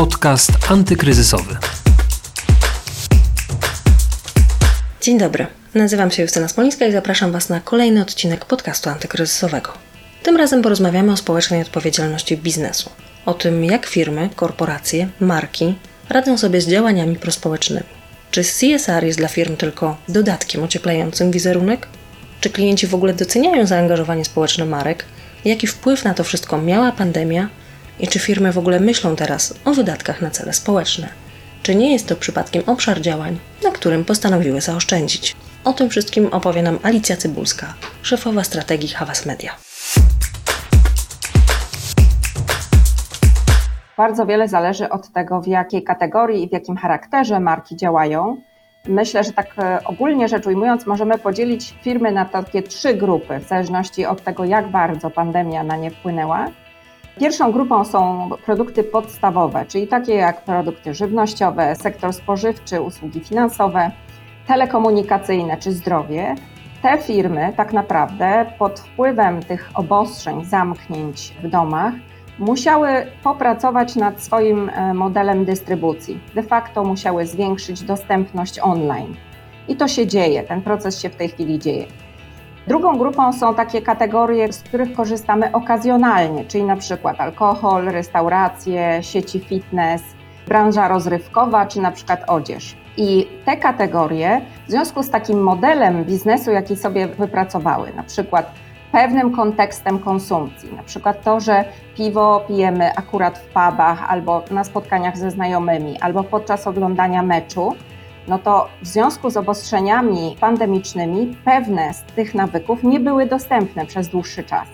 Podcast antykryzysowy. Dzień dobry. Nazywam się Justyna Smolińska i zapraszam Was na kolejny odcinek podcastu antykryzysowego. Tym razem porozmawiamy o społecznej odpowiedzialności biznesu. O tym, jak firmy, korporacje, marki radzą sobie z działaniami prospołecznymi. Czy CSR jest dla firm tylko dodatkiem ocieplającym wizerunek? Czy klienci w ogóle doceniają zaangażowanie społeczne marek? Jaki wpływ na to wszystko miała pandemia? I czy firmy w ogóle myślą teraz o wydatkach na cele społeczne? Czy nie jest to przypadkiem obszar działań, na którym postanowiły zaoszczędzić? O tym wszystkim opowie nam Alicja Cybulska, szefowa strategii Havas Media. Bardzo wiele zależy od tego, w jakiej kategorii i w jakim charakterze marki działają. Myślę, że tak e, ogólnie rzecz ujmując, możemy podzielić firmy na takie trzy grupy, w zależności od tego, jak bardzo pandemia na nie wpłynęła. Pierwszą grupą są produkty podstawowe, czyli takie jak produkty żywnościowe, sektor spożywczy, usługi finansowe, telekomunikacyjne czy zdrowie. Te firmy tak naprawdę pod wpływem tych obostrzeń, zamknięć w domach musiały popracować nad swoim e, modelem dystrybucji. De facto musiały zwiększyć dostępność online. I to się dzieje, ten proces się w tej chwili dzieje. Drugą grupą są takie kategorie, z których korzystamy okazjonalnie, czyli na przykład alkohol, restauracje, sieci fitness, branża rozrywkowa czy na przykład odzież. I te kategorie w związku z takim modelem biznesu, jaki sobie wypracowały, na przykład pewnym kontekstem konsumpcji, na przykład to, że piwo pijemy akurat w pubach albo na spotkaniach ze znajomymi, albo podczas oglądania meczu, no to w związku z obostrzeniami pandemicznymi pewne z tych nawyków nie były dostępne przez dłuższy czas.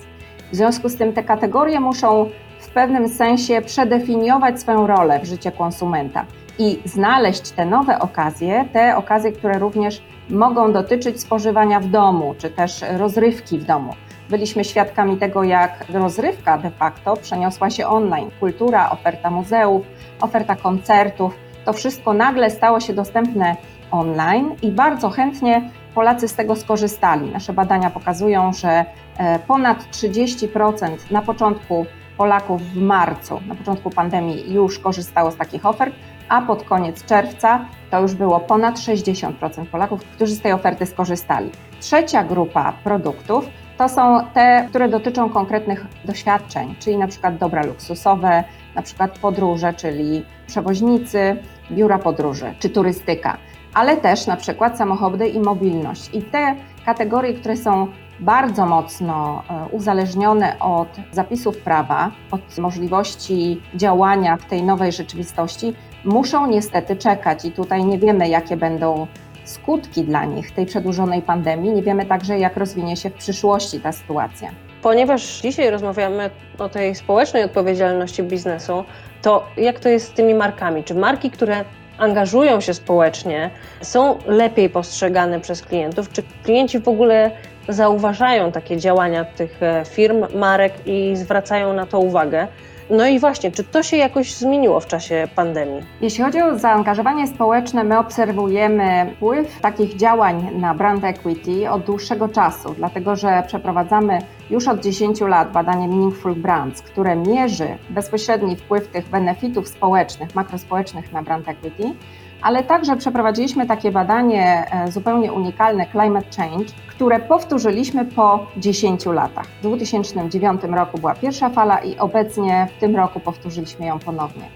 W związku z tym te kategorie muszą w pewnym sensie przedefiniować swoją rolę w życiu konsumenta i znaleźć te nowe okazje, te okazje, które również mogą dotyczyć spożywania w domu, czy też rozrywki w domu. Byliśmy świadkami tego, jak rozrywka de facto przeniosła się online. Kultura, oferta muzeów, oferta koncertów, to wszystko nagle stało się dostępne online i bardzo chętnie Polacy z tego skorzystali. Nasze badania pokazują, że e, ponad 30% na początku Polaków w marcu, na początku pandemii, już korzystało z takich ofert, a pod koniec czerwca to już było ponad 60% Polaków, którzy z tej oferty skorzystali. Trzecia grupa produktów to są te, które dotyczą konkretnych doświadczeń, czyli na przykład dobra luksusowe, na przykład podróże, czyli przewoźnicy, biura podróży czy turystyka, ale też na przykład samochody i mobilność. I te kategorie, które są bardzo mocno e, uzależnione od zapisów prawa, od możliwości działania w tej nowej rzeczywistości, muszą niestety czekać. I tutaj nie wiemy, jakie będą skutki dla nich tej przedłużonej pandemii. Nie wiemy także, jak rozwinie się w przyszłości ta sytuacja. Ponieważ dzisiaj rozmawiamy o tej społecznej odpowiedzialności biznesu, to jak to jest z tymi markami? Czy marki, które angażują się społecznie, są lepiej postrzegane przez klientów? Czy klienci w ogóle zauważają takie działania tych e, firm, marek i zwracają na to uwagę? No i właśnie, czy to się jakoś zmieniło w czasie pandemii? Jeśli chodzi o zaangażowanie społeczne, my obserwujemy wpływ takich działań na brand equity od dłuższego czasu, dlatego że przeprowadzamy już od 10 lat badanie Meaningful Brands, które mierzy bezpośredni wpływ tych benefitów społecznych, makrospołecznych na brand equity ale także przeprowadziliśmy takie badanie e, zupełnie unikalne Climate Change, które powtórzyliśmy po 10 latach. W 2009 roku była pierwsza fala i obecnie w tym roku powtórzyliśmy ją ponownie.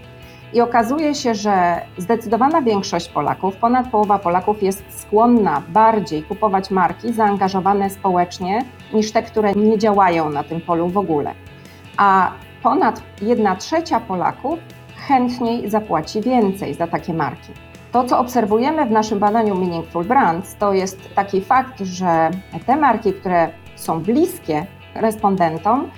I okazuje się, że zdecydowana większość Polaków, ponad połowa Polaków jest skłonna bardziej kupować marki zaangażowane społecznie niż te, które nie działają na tym polu w ogóle. A ponad 1 trzecia Polaków chętniej zapłaci więcej za takie marki. To, co obserwujemy w naszym badaniu Meaningful Brands, to jest taki fakt, że te marki, które są bliskie respondentom,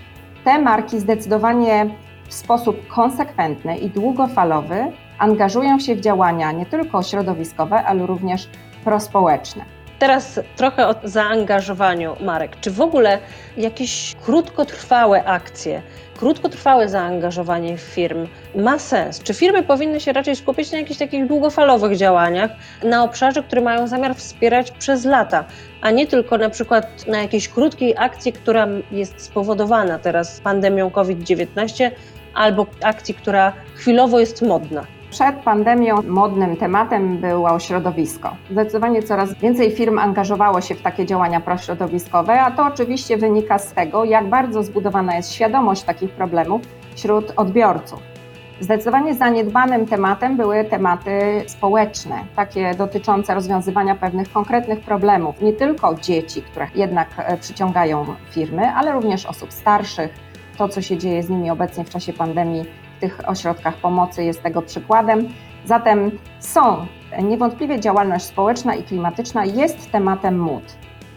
te marki zdecydowanie w sposób konsekwentny i długofalowy angażują się w działania nie tylko środowiskowe, ale również prospołeczne. Teraz trochę o zaangażowaniu marek. Czy w ogóle jakieś krótkotrwałe akcje, krótkotrwałe zaangażowanie firm ma sens? Czy firmy powinny się raczej skupić na jakichś takich długofalowych działaniach na obszarze, które mają zamiar wspierać przez lata, a nie tylko na przykład na jakiejś krótkiej akcji, która jest spowodowana teraz pandemią COVID-19, albo akcji, która chwilowo jest modna? Przed pandemią modnym tematem było środowisko. Zdecydowanie coraz więcej firm angażowało się w takie działania prośrodowiskowe, a to oczywiście wynika z tego, jak bardzo zbudowana jest świadomość takich problemów wśród odbiorców. Zdecydowanie zaniedbanym tematem były tematy społeczne, takie dotyczące rozwiązywania pewnych konkretnych problemów, nie tylko dzieci, które jednak e, przyciągają firmy, ale również osób starszych. To, co się dzieje z nimi obecnie w czasie pandemii tych ośrodkach pomocy, jest tego przykładem. Zatem są niewątpliwie działalność społeczna i klimatyczna jest tematem mód.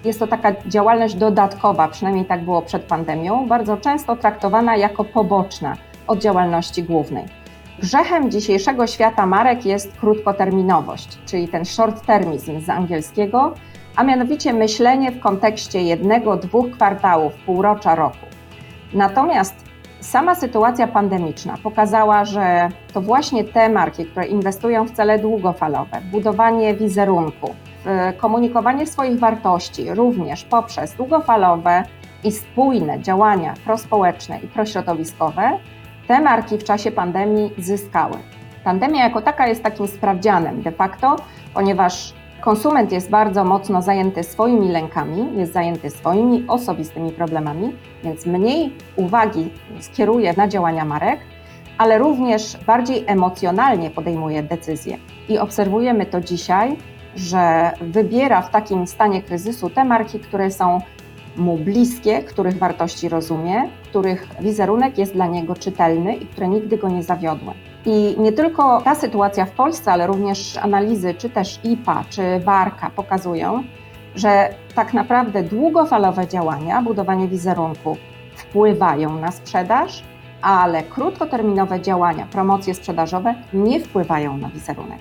Jest to taka działalność dodatkowa, przynajmniej tak było przed pandemią, bardzo często traktowana jako poboczna od działalności głównej. Grzechem dzisiejszego świata marek jest krótkoterminowość, czyli ten short termizm z angielskiego, a mianowicie myślenie w kontekście jednego, dwóch kwartałów, półrocza roku. Natomiast sama sytuacja pandemiczna pokazała, że to właśnie te marki, które inwestują w cele długofalowe, w budowanie wizerunku, w komunikowanie swoich wartości, również poprzez długofalowe i spójne działania prospołeczne i prośrodowiskowe, te marki w czasie pandemii zyskały. Pandemia jako taka jest takim sprawdzianem de facto, ponieważ konsument jest bardzo mocno zajęty swoimi lękami, jest zajęty swoimi osobistymi problemami, więc mniej uwagi skieruje na działania marek, ale również bardziej emocjonalnie podejmuje decyzje. I obserwujemy to dzisiaj, że wybiera w takim stanie kryzysu te marki, które są mu bliskie, których wartości rozumie, których wizerunek jest dla niego czytelny i które nigdy go nie zawiodły. I nie tylko ta sytuacja w Polsce, ale również analizy, czy też IPA, czy Barka pokazują, że tak naprawdę długofalowe działania, budowanie wizerunku wpływają na sprzedaż, ale krótkoterminowe działania, promocje sprzedażowe nie wpływają na wizerunek.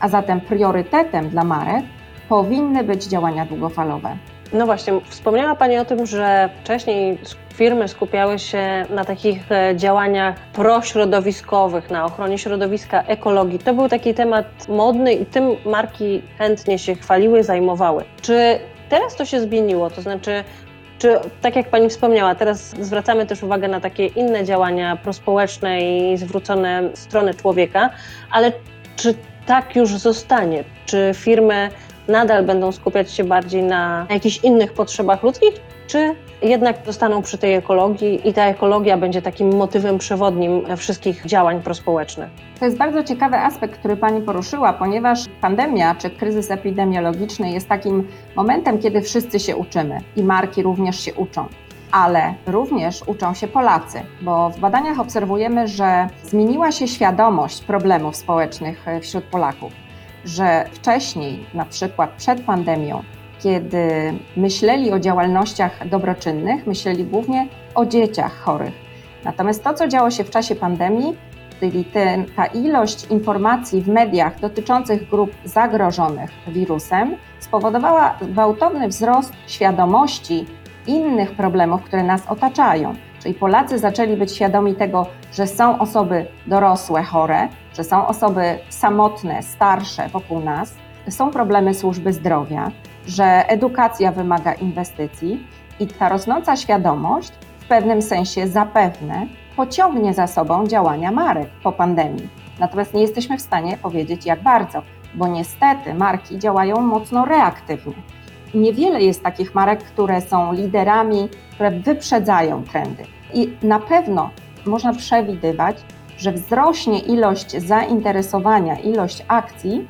A zatem priorytetem dla marek powinny być działania długofalowe. No właśnie, wspomniała Pani o tym, że wcześniej firmy skupiały się na takich e, działaniach prośrodowiskowych, na ochronie środowiska, ekologii. To był taki temat modny i tym marki chętnie się chwaliły, zajmowały. Czy teraz to się zmieniło? To znaczy, czy tak jak Pani wspomniała, teraz zwracamy też uwagę na takie inne działania prospołeczne i zwrócone w stronę człowieka, ale czy tak już zostanie? Czy firmy nadal będą skupiać się bardziej na jakichś innych potrzebach ludzkich, czy jednak zostaną przy tej ekologii i ta ekologia będzie takim motywem przewodnim wszystkich działań prospołecznych? To jest bardzo ciekawy aspekt, który Pani poruszyła, ponieważ pandemia czy kryzys epidemiologiczny jest takim momentem, kiedy wszyscy się uczymy i marki również się uczą. Ale również uczą się Polacy, bo w badaniach obserwujemy, że zmieniła się świadomość problemów społecznych wśród Polaków że wcześniej, na przykład przed pandemią, kiedy myśleli o działalnościach dobroczynnych, myśleli głównie o dzieciach chorych. Natomiast to, co działo się w czasie pandemii, czyli ten, ta ilość informacji w mediach dotyczących grup zagrożonych wirusem, spowodowała gwałtowny wzrost świadomości innych problemów, które nas otaczają. Czyli Polacy zaczęli być świadomi tego, że są osoby dorosłe, chore, że są osoby samotne, starsze wokół nas, są problemy służby zdrowia, że edukacja wymaga inwestycji i ta rosnąca świadomość w pewnym sensie zapewne pociągnie za sobą działania marek po pandemii. Natomiast nie jesteśmy w stanie powiedzieć jak bardzo, bo niestety marki działają mocno reaktywnie. Niewiele jest takich marek, które są liderami, które wyprzedzają trendy. I na pewno można przewidywać, że wzrośnie ilość zainteresowania, ilość akcji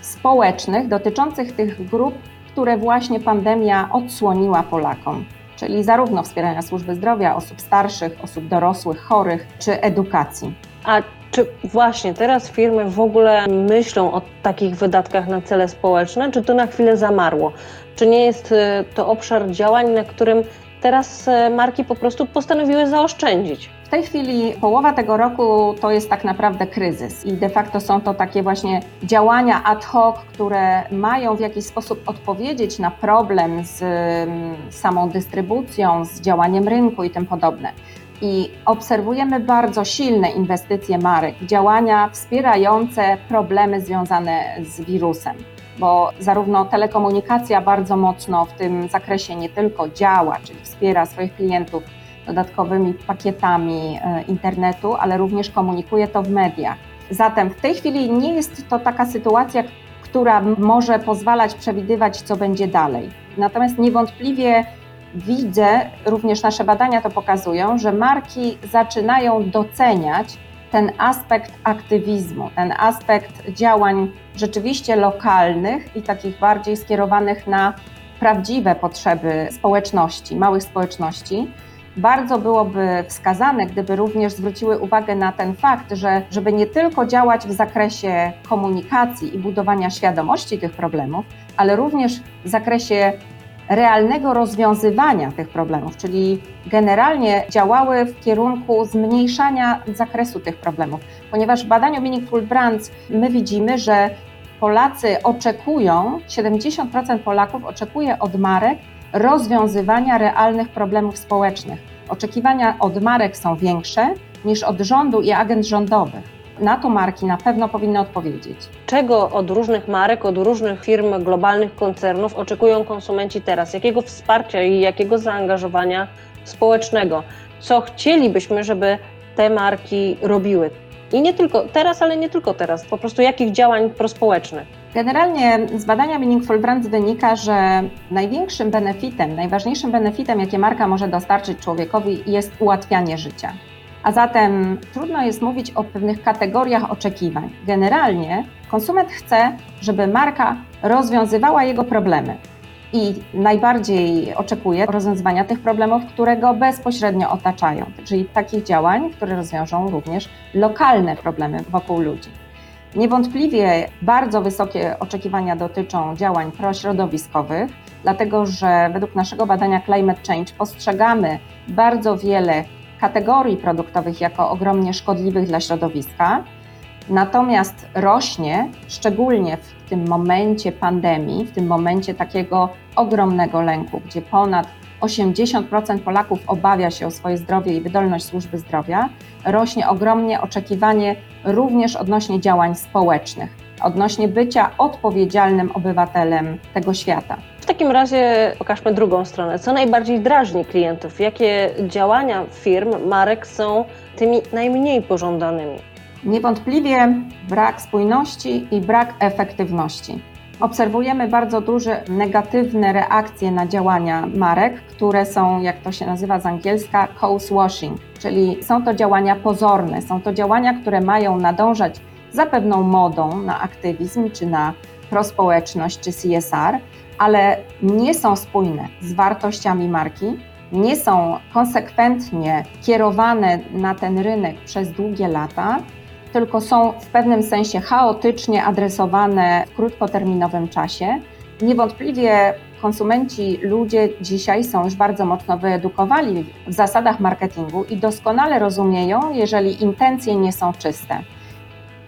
społecznych dotyczących tych grup, które właśnie pandemia odsłoniła Polakom, czyli zarówno wspierania służby zdrowia, osób starszych, osób dorosłych, chorych, czy edukacji. A czy właśnie teraz firmy w ogóle myślą o takich wydatkach na cele społeczne, czy to na chwilę zamarło? Czy nie jest y, to obszar działań, na którym teraz y, marki po prostu postanowiły zaoszczędzić? W tej chwili połowa tego roku to jest tak naprawdę kryzys i de facto są to takie właśnie działania ad hoc, które mają w jakiś sposób odpowiedzieć na problem z mm, samą dystrybucją, z działaniem rynku i tym podobne. I obserwujemy bardzo silne inwestycje marek, działania wspierające problemy związane z wirusem bo zarówno telekomunikacja bardzo mocno w tym zakresie nie tylko działa, czyli wspiera swoich klientów dodatkowymi pakietami e, internetu, ale również komunikuje to w mediach. Zatem w tej chwili nie jest to taka sytuacja, która może pozwalać przewidywać, co będzie dalej. Natomiast niewątpliwie widzę, również nasze badania to pokazują, że marki zaczynają doceniać ten aspekt aktywizmu, ten aspekt działań rzeczywiście lokalnych i takich bardziej skierowanych na prawdziwe potrzeby społeczności, małych społeczności. Bardzo byłoby wskazane, gdyby również zwróciły uwagę na ten fakt, że żeby nie tylko działać w zakresie komunikacji i budowania świadomości tych problemów, ale również w zakresie realnego rozwiązywania tych problemów, czyli generalnie działały w kierunku zmniejszania zakresu tych problemów, ponieważ w badaniu Meaningful Brands my widzimy, że Polacy oczekują, 70% Polaków oczekuje od marek rozwiązywania realnych problemów społecznych. Oczekiwania od marek są większe niż od rządu i agent rządowych. Na to marki na pewno powinny odpowiedzieć. Czego od różnych marek, od różnych firm, globalnych koncernów oczekują konsumenci teraz? Jakiego wsparcia i jakiego zaangażowania społecznego? Co chcielibyśmy, żeby te marki robiły? I nie tylko teraz, ale nie tylko teraz, po prostu jakich działań prospołecznych? Generalnie z badania Meaningful Brands wynika, że największym benefitem, najważniejszym benefitem, jakie marka może dostarczyć człowiekowi, jest ułatwianie życia. A zatem trudno jest mówić o pewnych kategoriach oczekiwań. Generalnie konsument chce, żeby marka rozwiązywała jego problemy i najbardziej oczekuje rozwiązywania tych problemów, które go bezpośrednio otaczają, czyli takich działań, które rozwiążą również lokalne problemy wokół ludzi. Niewątpliwie bardzo wysokie oczekiwania dotyczą działań prośrodowiskowych, dlatego że według naszego badania Climate Change postrzegamy bardzo wiele kategorii produktowych jako ogromnie szkodliwych dla środowiska. Natomiast rośnie, szczególnie w tym momencie pandemii, w tym momencie takiego ogromnego lęku, gdzie ponad 80% Polaków obawia się o swoje zdrowie i wydolność służby zdrowia, rośnie ogromnie oczekiwanie również odnośnie działań społecznych, odnośnie bycia odpowiedzialnym obywatelem tego świata. Takim razie pokażmy drugą stronę. Co najbardziej drażni klientów? Jakie działania firm, marek są tymi najmniej pożądanymi? Niewątpliwie brak spójności i brak efektywności. Obserwujemy bardzo duże negatywne reakcje na działania marek, które są, jak to się nazywa z angielska, cause washing, czyli są to działania pozorne, są to działania, które mają nadążać za pewną modą na aktywizm czy na prospołeczność czy CSR, ale nie są spójne z wartościami marki, nie są konsekwentnie kierowane na ten rynek przez długie lata tylko są w pewnym sensie chaotycznie adresowane w krótkoterminowym czasie. Niewątpliwie konsumenci, ludzie dzisiaj są już bardzo mocno wyedukowani w zasadach marketingu i doskonale rozumieją, jeżeli intencje nie są czyste.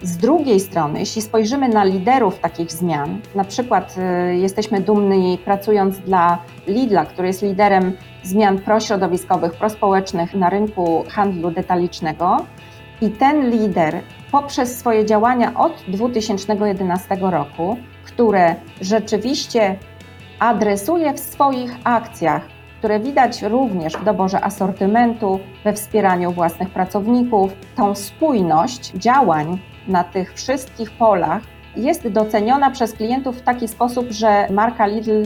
Z drugiej strony, jeśli spojrzymy na liderów takich zmian, na przykład y, jesteśmy dumni pracując dla Lidla, który jest liderem zmian prośrodowiskowych, prospołecznych na rynku handlu detalicznego, i ten lider poprzez swoje działania od 2011 roku, które rzeczywiście adresuje w swoich akcjach, które widać również w doborze asortymentu, we wspieraniu własnych pracowników, tą spójność działań na tych wszystkich polach jest doceniona przez klientów w taki sposób, że marka Lidl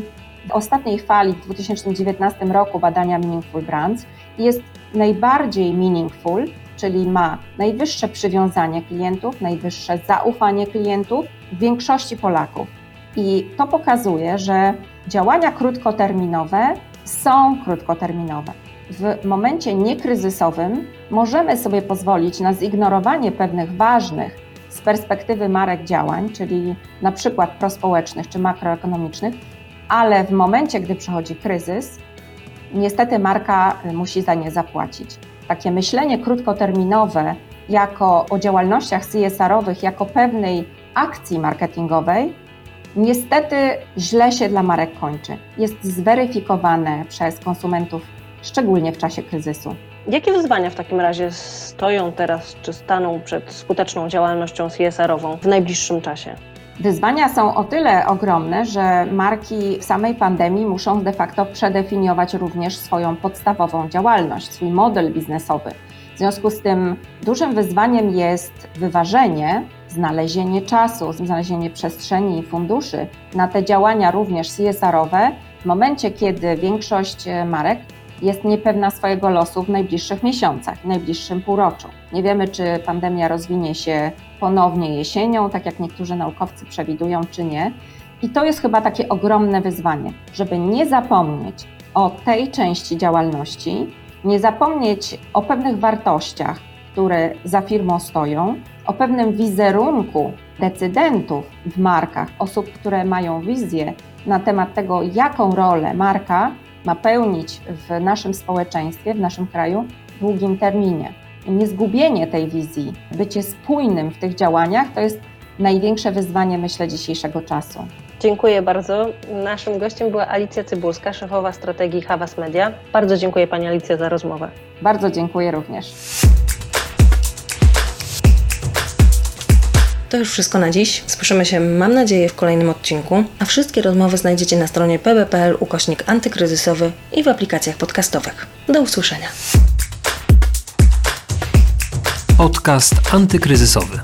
w ostatniej fali w 2019 roku badania Meaningful Brands jest najbardziej meaningful czyli ma najwyższe przywiązanie klientów, najwyższe zaufanie klientów w większości Polaków. I to pokazuje, że działania krótkoterminowe są krótkoterminowe. W momencie niekryzysowym możemy sobie pozwolić na zignorowanie pewnych ważnych z perspektywy marek działań, czyli na przykład prospołecznych czy makroekonomicznych, ale w momencie, gdy przychodzi kryzys, niestety marka musi za nie zapłacić takie myślenie krótkoterminowe jako o działalnościach CSR-owych, jako pewnej akcji marketingowej, niestety źle się dla marek kończy. Jest zweryfikowane przez konsumentów, szczególnie w czasie kryzysu. Jakie wyzwania w takim razie stoją teraz, czy staną przed skuteczną działalnością CSR-ową w najbliższym czasie? Wyzwania są o tyle ogromne, że marki w samej pandemii muszą de facto przedefiniować również swoją podstawową działalność, swój model biznesowy. W związku z tym dużym wyzwaniem jest wyważenie, znalezienie czasu, znalezienie przestrzeni i funduszy na te działania również CSR-owe w momencie, kiedy większość marek jest niepewna swojego losu w najbliższych miesiącach, w najbliższym półroczu. Nie wiemy, czy pandemia rozwinie się ponownie jesienią, tak jak niektórzy naukowcy przewidują, czy nie. I to jest chyba takie ogromne wyzwanie, żeby nie zapomnieć o tej części działalności, nie zapomnieć o pewnych wartościach, które za firmą stoją, o pewnym wizerunku decydentów w markach, osób, które mają wizję na temat tego, jaką rolę marka ma pełnić w naszym społeczeństwie, w naszym kraju w długim terminie. Niezgubienie tej wizji, bycie spójnym w tych działaniach to jest największe wyzwanie, myślę, dzisiejszego czasu. Dziękuję bardzo. Naszym gościem była Alicja Cybulska, szefowa strategii Havas Media. Bardzo dziękuję Pani Alicja za rozmowę. Bardzo dziękuję również. To już wszystko na dziś. Słyszymy się, mam nadzieję, w kolejnym odcinku, a wszystkie rozmowy znajdziecie na stronie pb.pl ukośnik antykryzysowy i w aplikacjach podcastowych. Do usłyszenia. Podcast antykryzysowy.